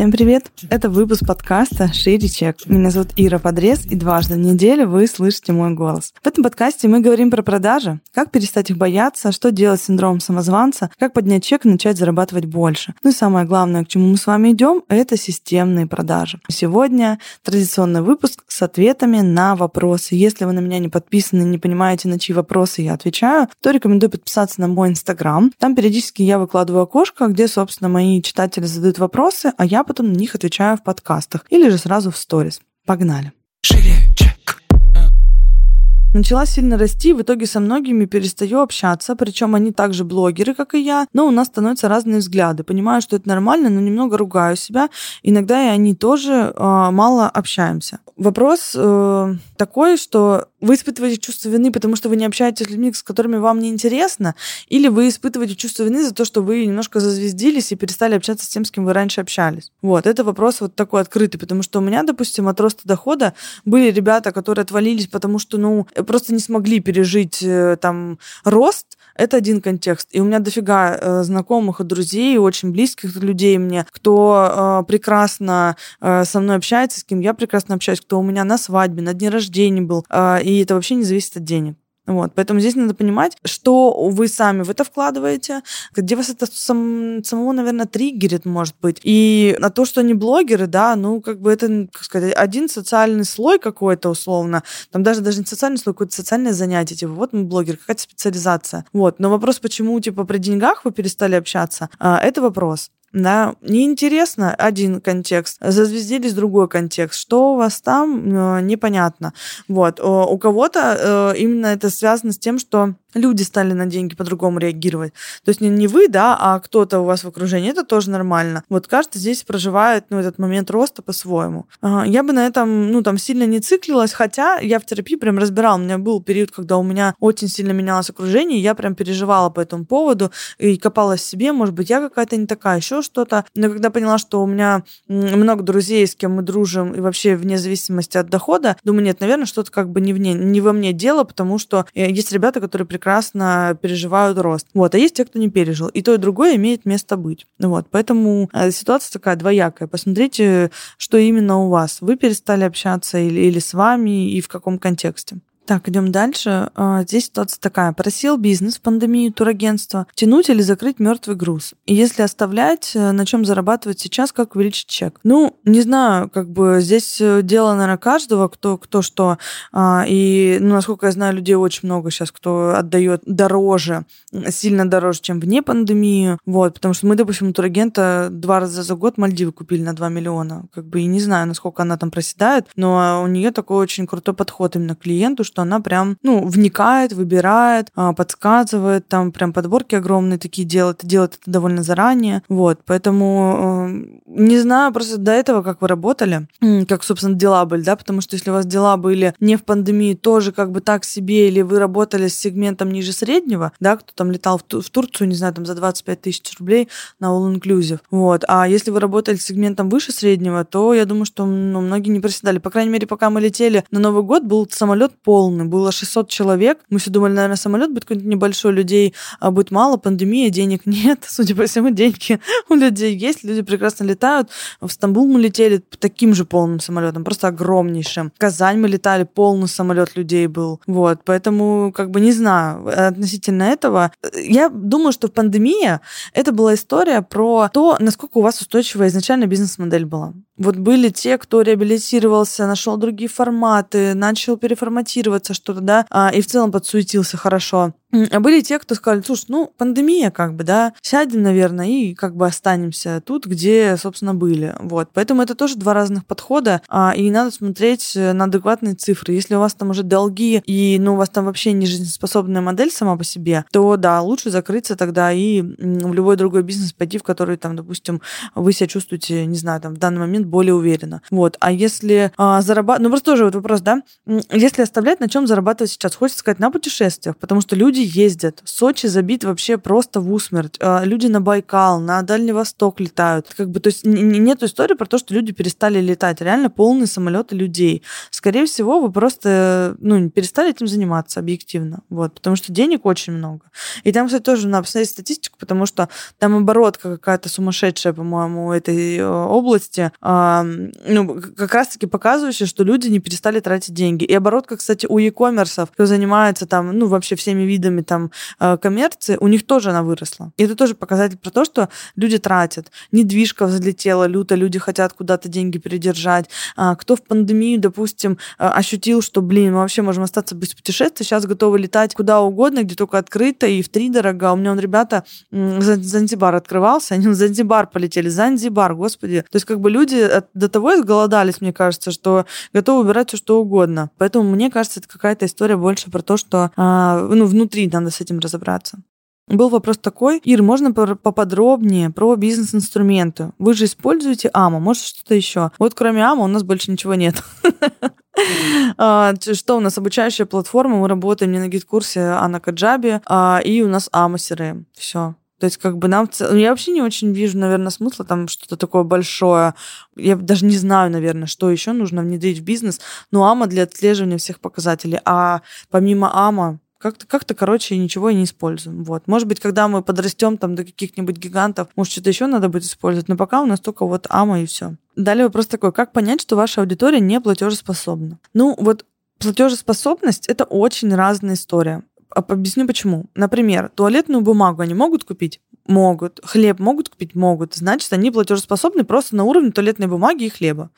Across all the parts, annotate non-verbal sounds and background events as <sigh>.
Всем привет! Это выпуск подкаста «Шире чек». Меня зовут Ира Подрез, и дважды в неделю вы слышите мой голос. В этом подкасте мы говорим про продажи, как перестать их бояться, что делать с синдромом самозванца, как поднять чек и начать зарабатывать больше. Ну и самое главное, к чему мы с вами идем, это системные продажи. Сегодня традиционный выпуск с ответами на вопросы. Если вы на меня не подписаны, не понимаете, на чьи вопросы я отвечаю, то рекомендую подписаться на мой инстаграм. Там периодически я выкладываю окошко, где, собственно, мои читатели задают вопросы, а я потом на них отвечаю в подкастах или же сразу в сторис. Погнали. Начала сильно расти, в итоге со многими перестаю общаться, причем они также блогеры, как и я, но у нас становятся разные взгляды. Понимаю, что это нормально, но немного ругаю себя. Иногда и они тоже э, мало общаемся. Вопрос э, такой, что вы испытываете чувство вины, потому что вы не общаетесь с людьми, с которыми вам не интересно, или вы испытываете чувство вины за то, что вы немножко зазвездились и перестали общаться с тем, с кем вы раньше общались. Вот, это вопрос вот такой открытый, потому что у меня, допустим, от роста дохода были ребята, которые отвалились, потому что, ну, просто не смогли пережить э, там рост, это один контекст. И у меня дофига э, знакомых и друзей, очень близких людей мне, кто э, прекрасно со мной общается, с кем я прекрасно общаюсь, кто у меня на свадьбе, на дне рождения был. И это вообще не зависит от денег. Вот, поэтому здесь надо понимать, что вы сами в это вкладываете, где вас это сам, самого, наверное, триггерит, может быть. И на то, что они блогеры, да, ну, как бы это, как сказать, один социальный слой какой-то, условно. Там даже, даже не социальный слой, какое-то социальное занятие. Типа, вот мы блогер, какая-то специализация. Вот. Но вопрос, почему, типа, при деньгах вы перестали общаться, а, это вопрос да, неинтересно один контекст, зазвездились другой контекст, что у вас там, э, непонятно. Вот, у кого-то э, именно это связано с тем, что люди стали на деньги по-другому реагировать. То есть не, не вы, да, а кто-то у вас в окружении, это тоже нормально. Вот каждый здесь проживает, ну, этот момент роста по-своему. Я бы на этом, ну, там, сильно не циклилась, хотя я в терапии прям разбирала. У меня был период, когда у меня очень сильно менялось окружение, и я прям переживала по этому поводу и копалась в себе, может быть, я какая-то не такая, еще что-то. Но когда поняла, что у меня много друзей, с кем мы дружим, и вообще вне зависимости от дохода, думаю, нет, наверное, что-то как бы не, вне, не во мне дело, потому что э, есть ребята, которые прекрасно переживают рост. Вот. А есть те, кто не пережил. И то, и другое имеет место быть. Вот. Поэтому э, ситуация такая двоякая. Посмотрите, что именно у вас. Вы перестали общаться или, или с вами, и в каком контексте. Так, идем дальше. А, здесь ситуация такая. Просил бизнес в пандемию турагентства тянуть или закрыть мертвый груз. И если оставлять, э, на чем зарабатывать сейчас, как увеличить чек? Ну, не знаю, как бы здесь э, дело, наверное, каждого, кто, кто что. А, и, ну, насколько я знаю, людей очень много сейчас, кто отдает дороже, сильно дороже, чем вне пандемии. Вот, потому что мы, допустим, у турагента два раза за год Мальдивы купили на 2 миллиона. Как бы и не знаю, насколько она там проседает, но у нее такой очень крутой подход именно к клиенту, что она прям, ну, вникает, выбирает, а, подсказывает, там прям подборки огромные такие делает, делает это довольно заранее, вот, поэтому э, не знаю просто до этого, как вы работали, как, собственно, дела были, да, потому что если у вас дела были не в пандемии, тоже как бы так себе, или вы работали с сегментом ниже среднего, да, кто там летал в, в Турцию, не знаю, там за 25 тысяч рублей на All Inclusive, вот, а если вы работали с сегментом выше среднего, то я думаю, что ну, многие не проседали, по крайней мере, пока мы летели на Новый год, был самолет полный, полный. Было 600 человек. Мы все думали, наверное, самолет будет какой-нибудь небольшой, людей а будет мало, пандемия, денег нет. <laughs> Судя по всему, деньги у людей есть, люди прекрасно летают. В Стамбул мы летели таким же полным самолетом, просто огромнейшим. В Казань мы летали, полный самолет людей был. Вот, поэтому, как бы, не знаю, относительно этого. Я думаю, что пандемия — это была история про то, насколько у вас устойчивая изначально бизнес-модель была. Вот были те, кто реабилитировался, нашел другие форматы, начал переформатироваться что-то, да, а, и в целом подсуетился хорошо. А были те, кто сказали, слушай, ну, пандемия, как бы, да, сядем, наверное, и как бы останемся тут, где, собственно, были. Вот. Поэтому это тоже два разных подхода, а, и надо смотреть на адекватные цифры. Если у вас там уже долги, и, ну, у вас там вообще не жизнеспособная модель сама по себе, то, да, лучше закрыться тогда и в любой другой бизнес пойти, в который, там, допустим, вы себя чувствуете, не знаю, там, в данный момент более уверенно. Вот. А если а, зарабатывать... Ну, просто тоже вот вопрос, да? Если оставлять, на чем зарабатывать сейчас? Хочется сказать, на путешествиях, потому что люди люди ездят. Сочи забит вообще просто в усмерть. А, люди на Байкал, на Дальний Восток летают. Как бы, то есть нет истории про то, что люди перестали летать. Реально полные самолеты людей. Скорее всего, вы просто ну, перестали этим заниматься объективно. Вот, потому что денег очень много. И там, кстати, тоже надо посмотреть статистику, потому что там оборотка какая-то сумасшедшая, по-моему, этой э, области. А, ну, как раз-таки показывающая, что люди не перестали тратить деньги. И оборотка, кстати, у e-commerce, кто занимается там, ну, вообще всеми видами там э, коммерции, у них тоже она выросла. И это тоже показатель про то, что люди тратят. Недвижка взлетела люто, люди хотят куда-то деньги передержать. А, кто в пандемию, допустим, э, ощутил, что, блин, мы вообще можем остаться без путешествия, сейчас готовы летать куда угодно, где только открыто, и в три дорого. У меня, он, ребята, Занзибар открывался, они в Занзибар полетели. Занзибар, господи. То есть как бы люди до того изголодались, мне кажется, что готовы убирать все, что угодно. Поэтому мне кажется, это какая-то история больше про то, что а, ну, внутри надо с этим разобраться. Был вопрос такой, Ир, можно поподробнее про бизнес-инструменты? Вы же используете АМА, может что-то еще? Вот кроме АМА у нас больше ничего нет. <laughs> А, что у нас? Обучающая платформа, мы работаем не на гид-курсе, а на Каджабе, а, и у нас АМА CRM. Все. То есть как бы нам... Я вообще не очень вижу, наверное, смысла там что-то такое большое. Я даже не знаю, наверное, что еще нужно внедрить в бизнес. Но АМА для отслеживания всех показателей. А помимо АМА, как-то, как-то, короче, ничего и не используем. Вот. Может быть, когда мы подрастем там до каких-нибудь гигантов, может, что-то еще надо будет использовать, но пока у нас только вот АМА и все. Далее вопрос такой, как понять, что ваша аудитория не платежеспособна? Ну, вот платежеспособность — это очень разная история. Объясню почему. Например, туалетную бумагу они могут купить? Могут. Хлеб могут купить? Могут. Значит, они платежеспособны просто на уровне туалетной бумаги и хлеба.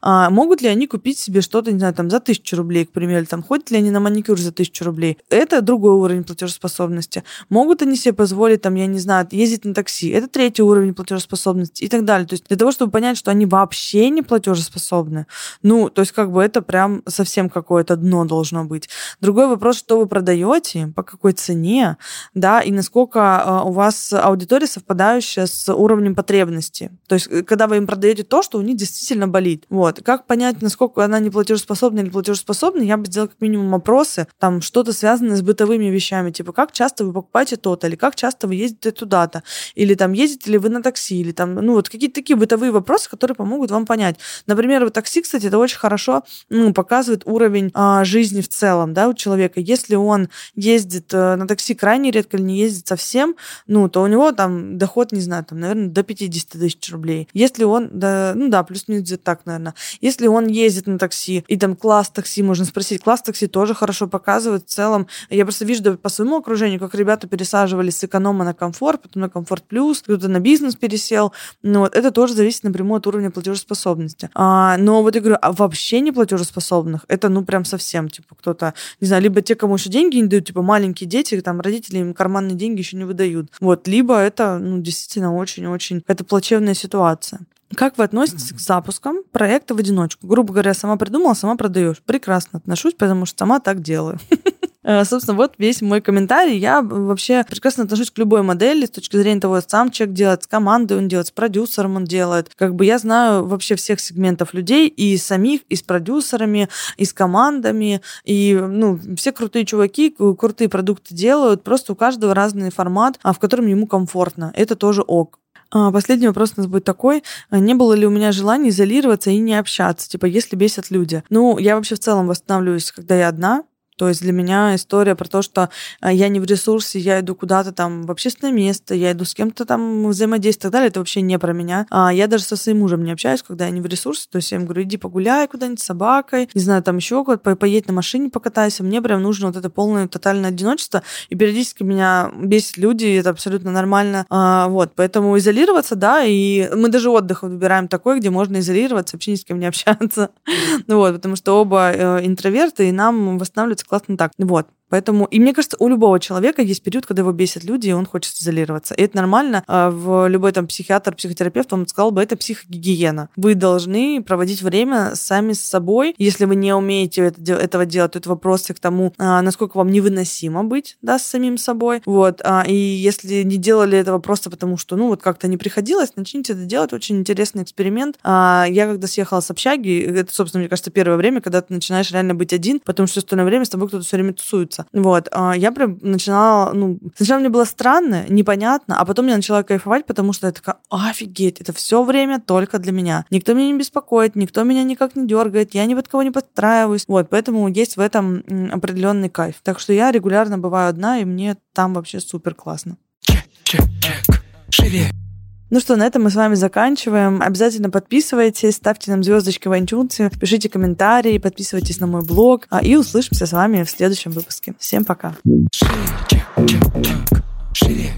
А, могут ли они купить себе что-то, не знаю, там за тысячу рублей, к примеру, там ходят ли они на маникюр за тысячу рублей? Это другой уровень платежеспособности. Могут они себе позволить, там, я не знаю, ездить на такси? Это третий уровень платежеспособности и так далее. То есть для того, чтобы понять, что они вообще не платежеспособны, ну, то есть как бы это прям совсем какое-то дно должно быть. Другой вопрос, что вы продаете, по какой цене, да, и насколько а, у вас аудитория совпадающая с уровнем потребности. То есть, э, когда вы им продаете то, что у них действительно болит. Вот. Как понять, насколько она не платежеспособна или платежеспособна, я бы сделала как минимум опросы, там что-то связанное с бытовыми вещами, типа как часто вы покупаете то-то, или как часто вы ездите туда-то, или там ездите ли вы на такси, или там, ну вот какие-то такие бытовые вопросы, которые помогут вам понять. Например, в такси, кстати, это очень хорошо ну, показывает уровень а, жизни в целом, да, у человека. Если он ездит э, на такси крайне редко или не ездит совсем, ну, то у него него там доход, не знаю, там, наверное, до 50 тысяч рублей. Если он, да, ну да, плюс-минус где-то так, наверное. Если он ездит на такси, и там класс такси, можно спросить, класс такси тоже хорошо показывает в целом. Я просто вижу да, по своему окружению, как ребята пересаживались с эконома на комфорт, потом на комфорт плюс, кто-то на бизнес пересел. Ну, вот это тоже зависит напрямую от уровня платежеспособности. А, но вот я говорю, а вообще не платежеспособных, это ну прям совсем, типа, кто-то, не знаю, либо те, кому еще деньги не дают, типа маленькие дети, там родители им карманные деньги еще не выдают. Вот, либо либо это ну, действительно очень-очень это плачевная ситуация. Как вы относитесь к запускам проекта в одиночку? Грубо говоря, сама придумала, сама продаешь. Прекрасно отношусь, потому что сама так делаю. <laughs> Э, собственно, вот весь мой комментарий. Я вообще прекрасно отношусь к любой модели с точки зрения того, сам человек делает, с командой он делает, с продюсером он делает. Как бы я знаю вообще всех сегментов людей, и самих, и с продюсерами, и с командами, и ну, все крутые чуваки, крутые продукты делают, просто у каждого разный формат, а в котором ему комфортно. Это тоже ок. А, последний вопрос у нас будет такой. Не было ли у меня желания изолироваться и не общаться? Типа, если бесят люди. Ну, я вообще в целом восстанавливаюсь, когда я одна. То есть для меня история про то, что э, я не в ресурсе, я иду куда-то там в общественное место, я иду с кем-то там взаимодействовать и так далее, это вообще не про меня. А я даже со своим мужем не общаюсь, когда я не в ресурсе. То есть я ему говорю, иди погуляй куда-нибудь с собакой, не знаю, там еще куда-то, поедь на машине покатайся. Мне прям нужно вот это полное тотальное одиночество. И периодически меня бесит люди, это абсолютно нормально. А, вот, поэтому изолироваться, да, и мы даже отдых выбираем такой, где можно изолироваться, вообще ни с кем не общаться. <laughs> Вот, потому что оба э, интроверты, и нам восстанавливаться классно так. Вот. Поэтому, и мне кажется, у любого человека есть период, когда его бесят люди, и он хочет изолироваться. И это нормально. А, в любой там психиатр, психотерапевт вам сказал бы, это психогигиена. Вы должны проводить время сами с собой. Если вы не умеете это, этого делать, то это вопросы к тому, а, насколько вам невыносимо быть, да, с самим собой. Вот. А, и если не делали этого просто потому, что, ну, вот как-то не приходилось, начните это делать. Очень интересный эксперимент. Я когда съехала с общаги, это, собственно, мне кажется, первое время, когда ты начинаешь реально быть один, потому что остальное время с тобой кто-то все время тусуется общаться. Вот. А я прям начинала, ну, сначала мне было странно, непонятно, а потом я начала кайфовать, потому что я такая, офигеть, это все время только для меня. Никто меня не беспокоит, никто меня никак не дергает, я ни под кого не подстраиваюсь. Вот, поэтому есть в этом определенный кайф. Так что я регулярно бываю одна, и мне там вообще супер классно. Чек, чек, чек. Живее. Ну что, на этом мы с вами заканчиваем. Обязательно подписывайтесь, ставьте нам звездочки в iTunes, пишите комментарии, подписывайтесь на мой блог. А, и услышимся с вами в следующем выпуске. Всем пока. Шире,